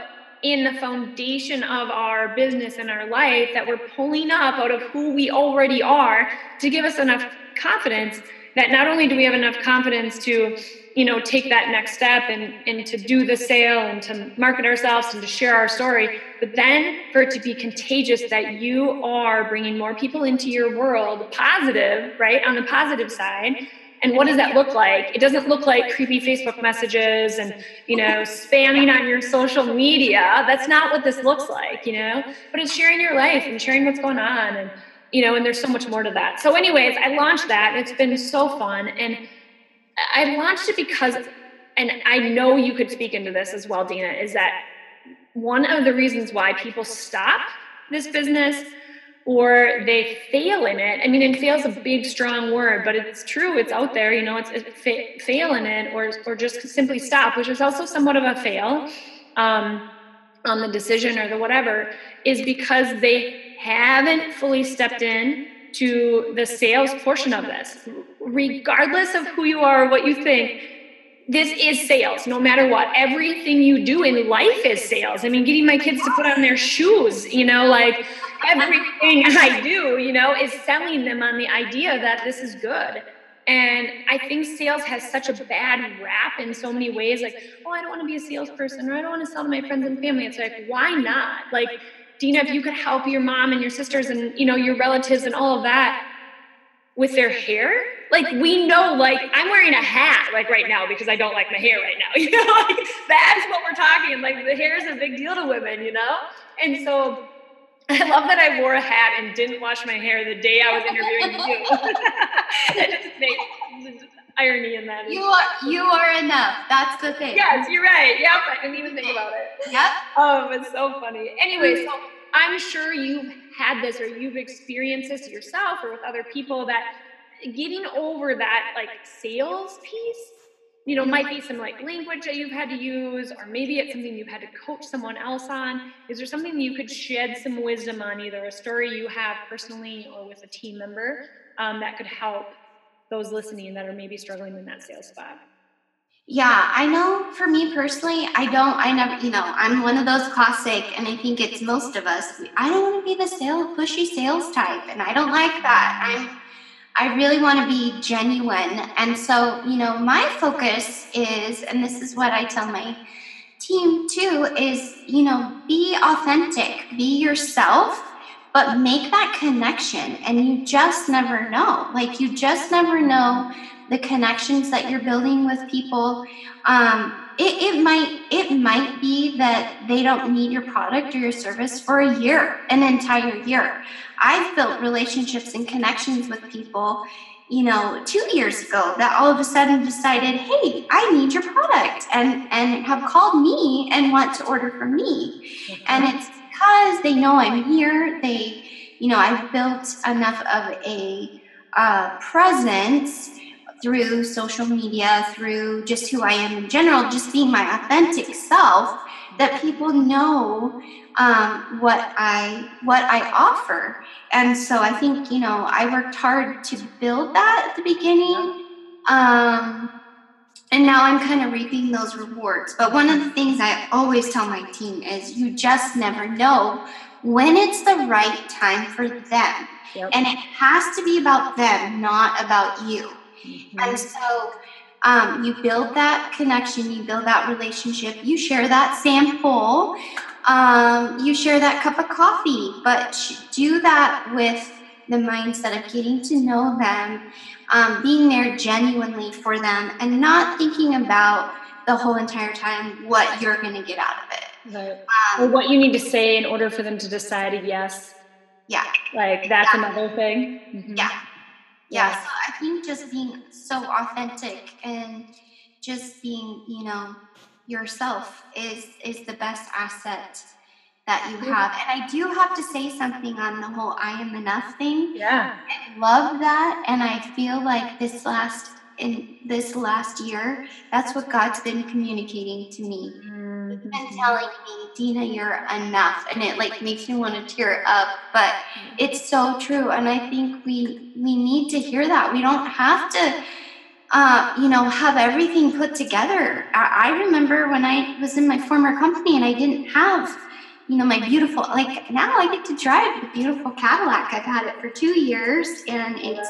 in the foundation of our business and our life that we're pulling up out of who we already are to give us enough confidence that not only do we have enough confidence to you know take that next step and and to do the sale and to market ourselves and to share our story but then for it to be contagious that you are bringing more people into your world positive right on the positive side. And what does that look like? It doesn't look like creepy facebook messages and you know spamming on your social media. That's not what this looks like you know? But it's sharing your life and sharing what's going on and you know and there's so much more to that. So anyways i launched that and it's been so fun. And I launched it because, and I know you could speak into this as well, Deena, is that one of the reasons why people stop this business or they fail in it. I mean, and fail is a big, strong word, but it's true. It's out there. You know, it's, it's fa- fail in it, or or just simply stop, which is also somewhat of a fail um, on the decision or the whatever, is because they haven't fully stepped in to the sales portion of this. Regardless of who you are or what you think, this is sales no matter what. Everything you do in life is sales. I mean, getting my kids to put on their shoes, you know, like everything <laughs> I do, you know, is selling them on the idea that this is good. And I think sales has such a bad rap in so many ways. Like, oh, I don't want to be a salesperson, or I don't want to sell to my friends and family. It's like, why not? Like, Deena, if you could help your mom and your sisters and you know your relatives and all of that with their hair, like we know, like I'm wearing a hat like right now because I don't like my hair right now. <laughs> You know, like that's what we're talking. Like the hair is a big deal to women, you know, and so I love that I wore a hat and didn't wash my hair the day I was interviewing you. <laughs> that just makes irony in that. You are you are enough. That's the thing. Yes, you're right. Yep, I didn't even think about it. Yep. Oh, it's so funny. Anyway, so I'm sure you've had this or you've experienced this yourself or with other people that getting over that like sales piece you know might be some like language that you've had to use or maybe it's something you've had to coach someone else on is there something you could shed some wisdom on either a story you have personally or with a team member um, that could help those listening that are maybe struggling in that sales spot yeah, I know for me personally, I don't, I never, you know, I'm one of those classic, and I think it's most of us. I don't want to be the sales, pushy sales type, and I don't like that. I'm, I really want to be genuine. And so, you know, my focus is, and this is what I tell my team too, is, you know, be authentic, be yourself, but make that connection. And you just never know. Like, you just never know the connections that you're building with people. Um, it, it might it might be that they don't need your product or your service for a year, an entire year. I've built relationships and connections with people, you know, two years ago that all of a sudden decided, hey, I need your product, and and have called me and want to order from me, mm-hmm. and it's because they know I'm here. They, you know, I've built enough of a uh, presence through social media, through just who I am in general, just being my authentic self, that people know um, what I what I offer. And so I think you know I worked hard to build that at the beginning. Um, and now I'm kind of reaping those rewards. But one of the things I always tell my team is you just never know when it's the right time for them. Yep. And it has to be about them, not about you. Mm-hmm. And so um, you build that connection, you build that relationship, you share that sample, um, you share that cup of coffee, but do that with the mindset of getting to know them, um, being there genuinely for them, and not thinking about the whole entire time what you're going to get out of it. Right. Um, or what you need to say in order for them to decide a yes. Yeah. Like that's yeah. another thing. Mm-hmm. Yeah yeah so i think just being so authentic and just being you know yourself is is the best asset that you have and i do have to say something on the whole i am enough thing yeah i love that and i feel like this last in this last year that's what god's been communicating to me mm-hmm. he's been mm-hmm. telling me Deena, you're enough. And it like makes me want to tear up. But it's so true. And I think we we need to hear that. We don't have to uh, you know, have everything put together. I, I remember when I was in my former company and I didn't have, you know, my beautiful, like now I get to drive the beautiful Cadillac. I've had it for two years and it's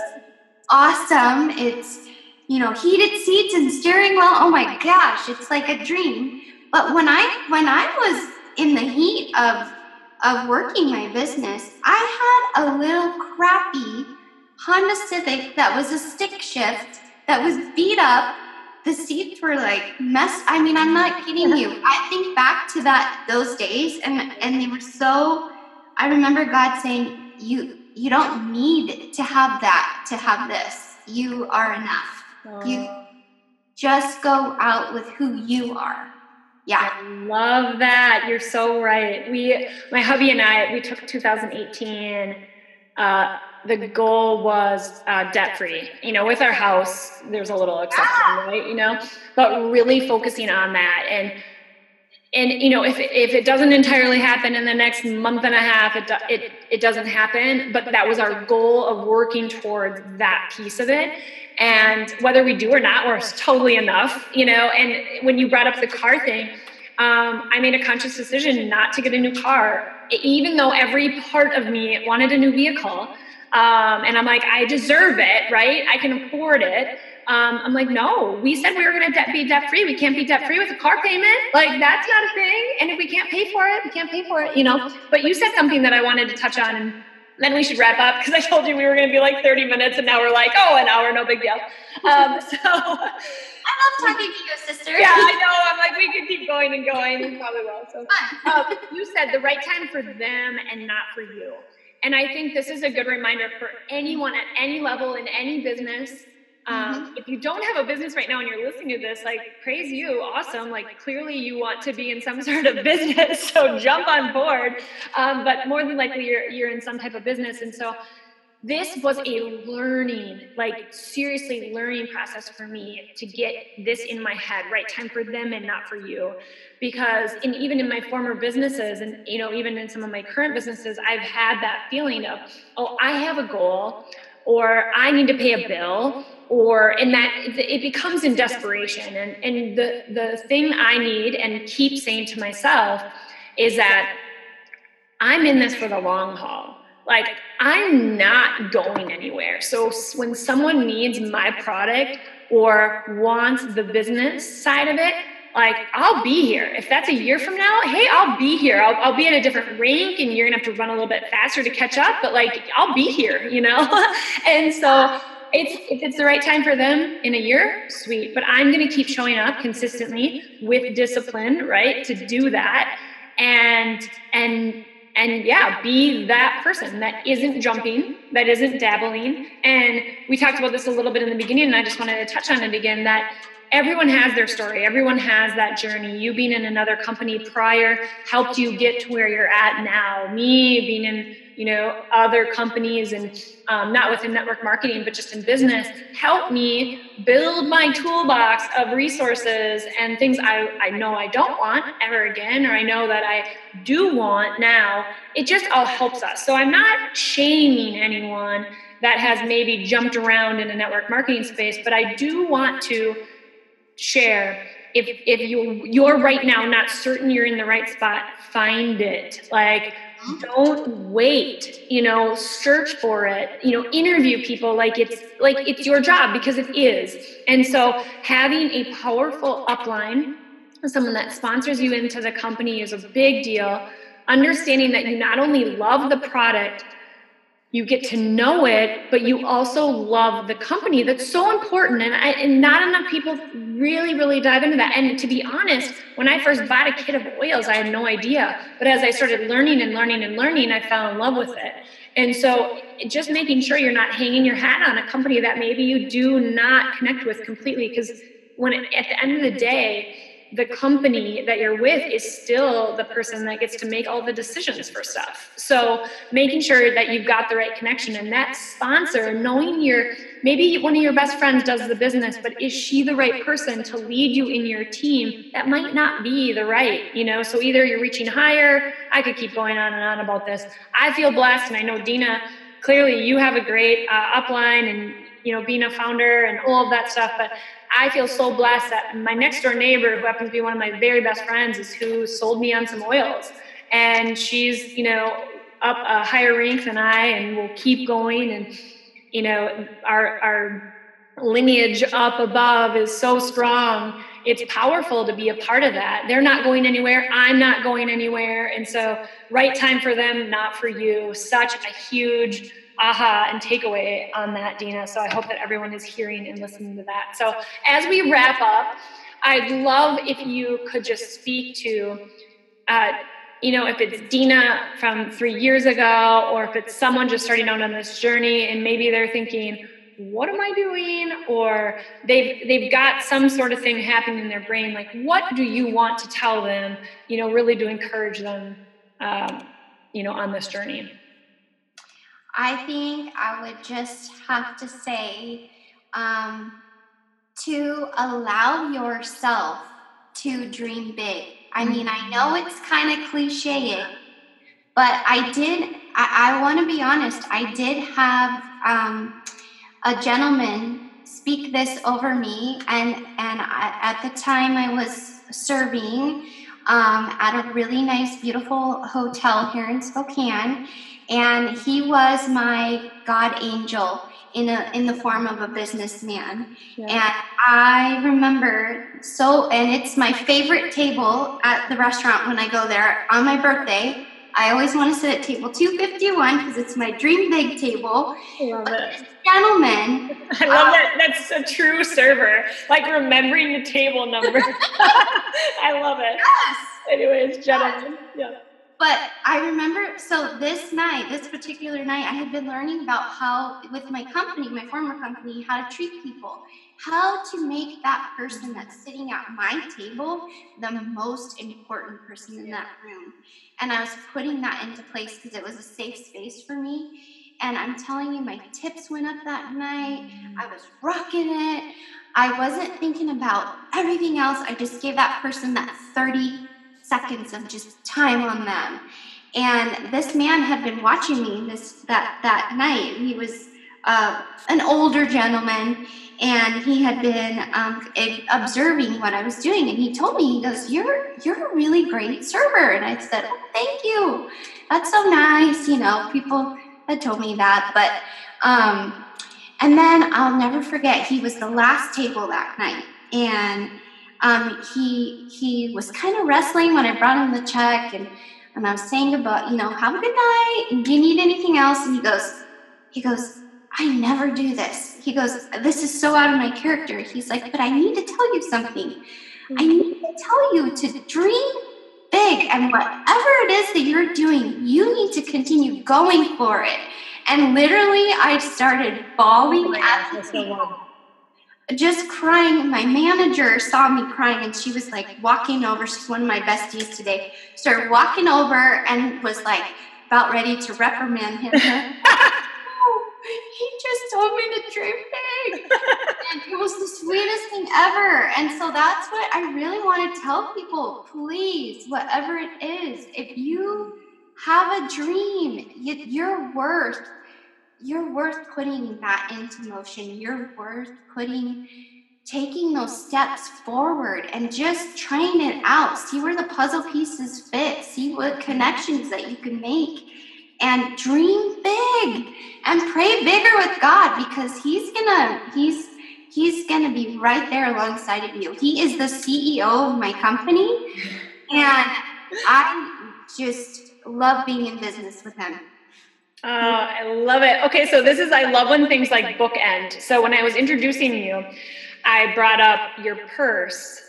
awesome. It's, you know, heated seats and steering wheel. Oh my gosh, it's like a dream. But when I when I was in the heat of of working my business, I had a little crappy Honda Civic that was a stick shift that was beat up. The seats were like messed. I mean, I'm not kidding you. I think back to that those days, and and they were so. I remember God saying, "You you don't need to have that to have this. You are enough. You just go out with who you are." Yeah. I love that. You're so right. We, my hubby and I, we took 2018. Uh, the goal was uh, debt free. You know, with our house, there's a little exception, right? You know, but really focusing on that. And and you know if if it doesn't entirely happen in the next month and a half it it it doesn't happen. But that was our goal of working towards that piece of it. And whether we do or not we're totally enough you know? And when you brought up the car thing um, i made a conscious decision not to get a new car. Even though every part of me wanted a new vehicle um, and i'm like i deserve it right i can afford it um, i'm like no we said we were going to de- be debt free we can't be debt free with a car payment like that's not a thing and if we can't pay for it we can't pay for it you know but you said something that i wanted to touch on and then we should wrap up because I told you we were going to be like 30 minutes and now we're like, oh, an hour, no big deal. Um, <laughs> so, I love talking to you, sister. Yeah, I know. I'm like, we could keep going and going. We probably will. So, uh, you said the right time for them and not for you. And I think this is a good reminder for anyone at any level in any business. Um, mm-hmm. If you don't have a business right now and you're listening to this, like, praise you, awesome. Like, clearly you want to be in some <laughs> sort of business, so jump on board. Um, but more than likely, you're you're in some type of business, and so this was a learning, like seriously learning process for me to get this in my head, right time for them and not for you. Because in even in my former businesses and you know, even in some of my current businesses, I've had that feeling of, oh, I have a goal or I need to pay a bill or and that it becomes in desperation. And and the the thing I need and keep saying to myself is that I'm in this for the long haul like I'm not going anywhere. So when someone needs my product or wants the business side of it, like I'll be here. If that's a year from now, hey, I'll be here. I'll, I'll be at a different rank and you're gonna have to run a little bit faster to catch up, but like I'll be here, you know? <laughs> and so it's if it's the right time for them in a year, sweet. But I'm gonna keep showing up consistently with discipline, right? To do that. And and and yeah, be that person that isn't jumping, that isn't dabbling. And we talked about this a little bit in the beginning, and I just wanted to touch on it again that everyone has their story, everyone has that journey. You being in another company prior helped you get to where you're at now. Me being in you know other companies and um, not within network marketing but just in business help me build my toolbox of resources and things I, I know i don't want ever again or i know that i do want now. It just all helps us. So i'm not shaming anyone that has maybe jumped around in a network marketing space but i do want to share. If if you you're right now not certain you're in the right spot find it. Like don't wait you know search for it you know interview people like it's like it's your job because it is. And so having a powerful upline someone that sponsors you into the company is a big deal. Understanding that you not only love the product you get to know it, but you also love the company. That's so important. And, I, and not enough people really, really dive into that. And to be honest, when I first bought a kit of oils, I had no idea. But as I started learning and learning and learning, I fell in love with it. And so just making sure you're not hanging your hat on a company that maybe you do not connect with completely. Because when it, at the end of the day, the company that you're with is still the person that gets to make all the decisions for stuff. So making sure that you've got the right connection and that sponsor, knowing your maybe one of your best friends does the business, but is she the right person to lead you in your team? That might not be the right, you know. So either you're reaching higher. I could keep going on and on about this. I feel blessed, and I know Deena. Clearly, you have a great uh, upline, and you know, being a founder and all of that stuff. But I feel so blessed that my next door neighbor, who happens to be one of my very best friends, is who sold me on some oils. And she's, you know, up a higher rank than I and will keep going. And, you know, our, our lineage up above is so strong. It's powerful to be a part of that. They're not going anywhere. I'm not going anywhere. And so, right time for them, not for you. Such a huge aha and takeaway on that, Deena. So I hope that everyone is hearing and listening to that. So as we wrap up, I'd love if you could just speak to, uh, you know, if it's Deena from three years ago, or if it's someone just starting out on this journey and maybe they're thinking, what am I doing? Or they've they've got some sort of thing happening in their brain. Like, what do you want to tell them? You know, really to encourage them, um, you know, on this journey. I think I would just have to say um, to allow yourself to dream big. I mean, I know it's kind of cliche, but I did, I, I want to be honest, I did have um, a gentleman speak this over me, and, and I, at the time I was serving um, at a really nice, beautiful hotel here in Spokane and he was my god angel in a in the form of a businessman yeah. and i remember so and it's my favorite table at the restaurant when i go there on my birthday I always want to sit at table 251 because it's my dream big table. Love it. Gentlemen. <laughs> I love um, that. That's a true server. Like remembering the table number. <laughs> I love it. Yes. Anyways, gentlemen. Yes. Yeah. But I remember, so this night, this particular night, I had been learning about how, with my company, my former company, how to treat people, how to make that person that's sitting at my table the most important person in that room. And I was putting that into place because it was a safe space for me. And I'm telling you, my tips went up that night. I was rocking it. I wasn't thinking about everything else. I just gave that person that 30 seconds of just time on them. And this man had been watching me this that that night. He was uh, an older gentleman, and he had been um, observing what I was doing. And he told me, he goes, "You're you're a really great server." And I said, oh, "Thank you. That's so nice." You know, people had told me that, but. Um, and then I'll never forget, he was the last table that night. And um, he he was kind of wrestling when I brought him the check, and and I was saying about you know have a good night, do you need anything else? And he goes, he goes, I never do this. He goes, this is so out of my character. He's like, but I need to tell you something. I need to tell you to dream big, and whatever it is that you're doing, you need to continue going for it. And literally, I started bawling oh at the table just crying. My manager saw me crying and she was like walking over. She's one of my besties today. Started walking over and was like about ready to reprimand him. oh, <laughs> <laughs> he just told me to dream big. and it was the sweetest thing ever. And so that's what I really want to tell people. Please, whatever it is, if you have a dream, you're worth you're worth putting that into motion. You're worth putting taking those steps forward and just trying it out. See where the puzzle pieces fit. See what connections that you can make and dream big and pray bigger with God because he's to he's he's to be right there alongside of you. He is the CEO of my company <laughs> and I just love being in business with him. Oh, I love it. Okay, so this is I love when things like bookend. So when I was introducing you, I brought up your purse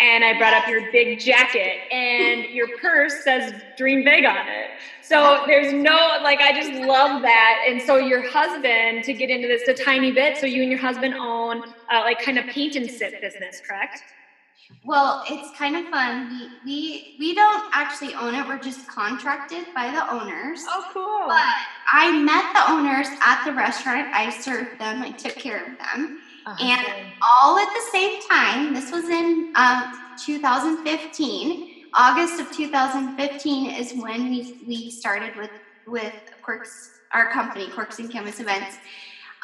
and I brought up your big jacket and your purse says dream big on it. So there's no like I just love that. And so your husband to get into this a tiny bit. So you and your husband own uh, like kind of paint and sip business, correct? Well, it's kind of fun. We, we we don't actually own it. We're just contracted by the owners. Oh, cool! But I met the owners at the restaurant. I served them. I took care of them, uh-huh. and all at the same time. This was in um, 2015. August of 2015 is when we we started with with Corks, our company, Corks and Canvas Events.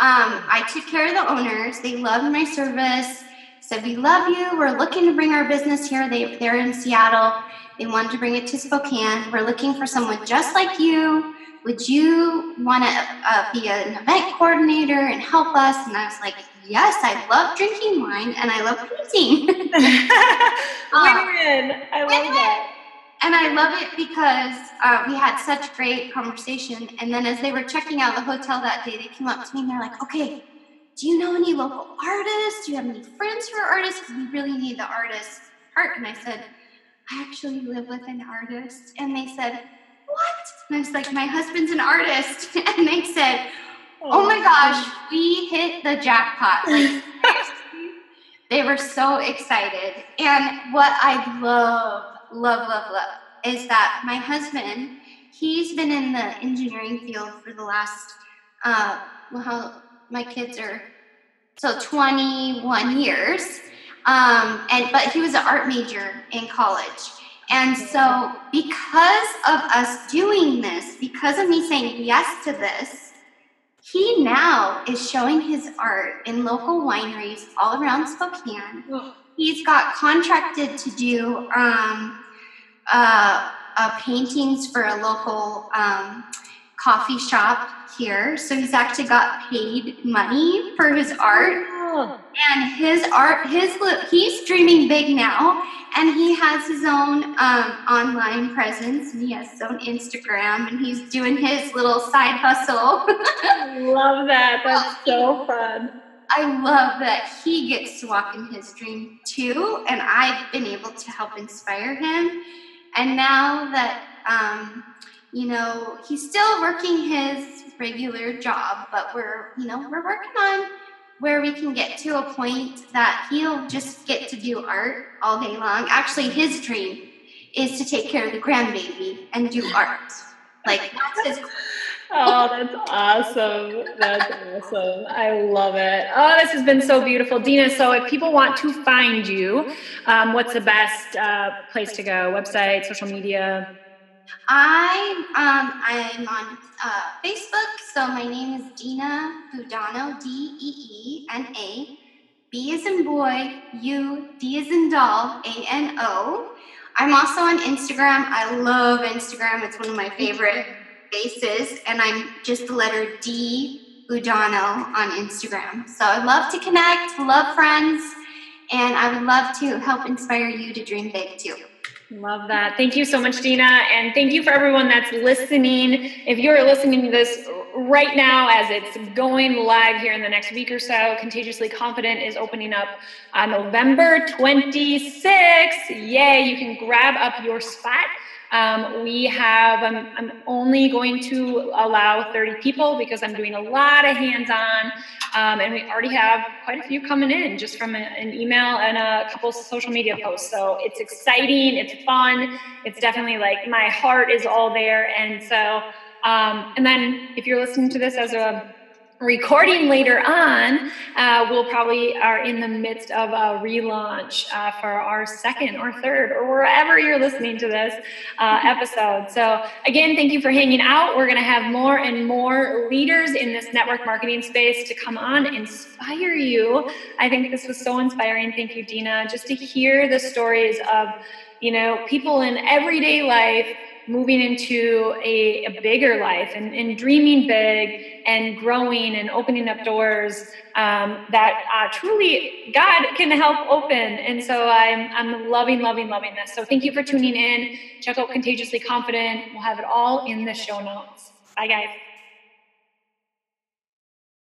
Um, I took care of the owners. They loved my service said, We love you. We're looking to bring our business here. They, they're in Seattle. They wanted to bring it to Spokane. We're looking for someone just like you. Would you want to uh, be an event coordinator and help us? And I was like, Yes, I love drinking wine and I love painting. <laughs> <laughs> win win. I love that. And I love it because uh, we had such great conversation. And then as they were checking out the hotel that day, they came up to me and they're like, okay, do you know any local artists? Do you have any friends who are artists? Because we really need the artist part. And I said, I actually live with an artist. And they said, What? And I was like, My husband's an artist. <laughs> And they said, Oh, my gosh, we hit the jackpot. Like, <laughs> they were so excited. And what I love, love, love, love is that my husband, he's been in the engineering field for the last, uh, well, how my kids are so 21 years. Um, and but he was an art major in college. And so because of us doing this, because of me saying yes to this, he now is showing his art in local wineries all around Spokane. He's got contracted to do um, uh, uh, paintings for a local um, coffee shop here. So he's actually got paid money for his art. Oh. And his art, his he's dreaming big now, and he has his own um, online presence, and he has his own Instagram, and he's doing his little side hustle. love that. That's so fun. I love that he gets to walk in his dream too, and I've been able to help inspire him. And now that um, you know he's still working his regular job, but we're you know we're working on where we can get to a point that he'll just get to do art all day long. Actually, his dream is to take care of the grandbaby and do art. Like that's his <laughs> Oh, that's awesome. That's awesome. I love it. Oh, this has been so beautiful. Deena, so if people want to find you, um, what's the best uh, place to go? Website, social media? I um, I'm on uh, Facebook, so my name is Deena Budano, D E E N A. B is in boy, U, D is in doll, A N O. I'm also on Instagram. I love Instagram. It's one of my favorite faces, and I'm just the letter D Budano on Instagram. So I love to connect, love friends, and I would love to help inspire you to dream big too. Love that. Thank you so much, Deena. And thank you for everyone that's listening. If you're listening to this right now as it's going live here in the next week or so, Contagiously Confident is opening up on November 26th. Yay, you can grab up your spot. Um, we have, I'm, I'm, only going to allow 30 people because I'm doing a lot of hands on. Um, and we already have quite a few coming in just from a, an email and a couple social media posts. So it's exciting, it's fun. It's definitely like my heart is all there. And so, um, and then if you're listening to this as a recording later on, uh, we'll probably are in the midst of a relaunch uh, for our second or third or wherever you're listening to this uh, <laughs> episode. So again, thank you for hanging out. We're going to have more and more leaders in this network marketing space to come on, inspire you. I think this was so inspiring. Thank you, Deena, just to hear the stories of you know people in everyday life moving into a, a bigger life and, and, dreaming big and growing and opening up doors um, that uh, truly God can help open. And so I'm, I'm loving, loving, loving this. So thank you for tuning in. Check out Contagiously Confident. We'll have it all in the show notes. Bye, guys.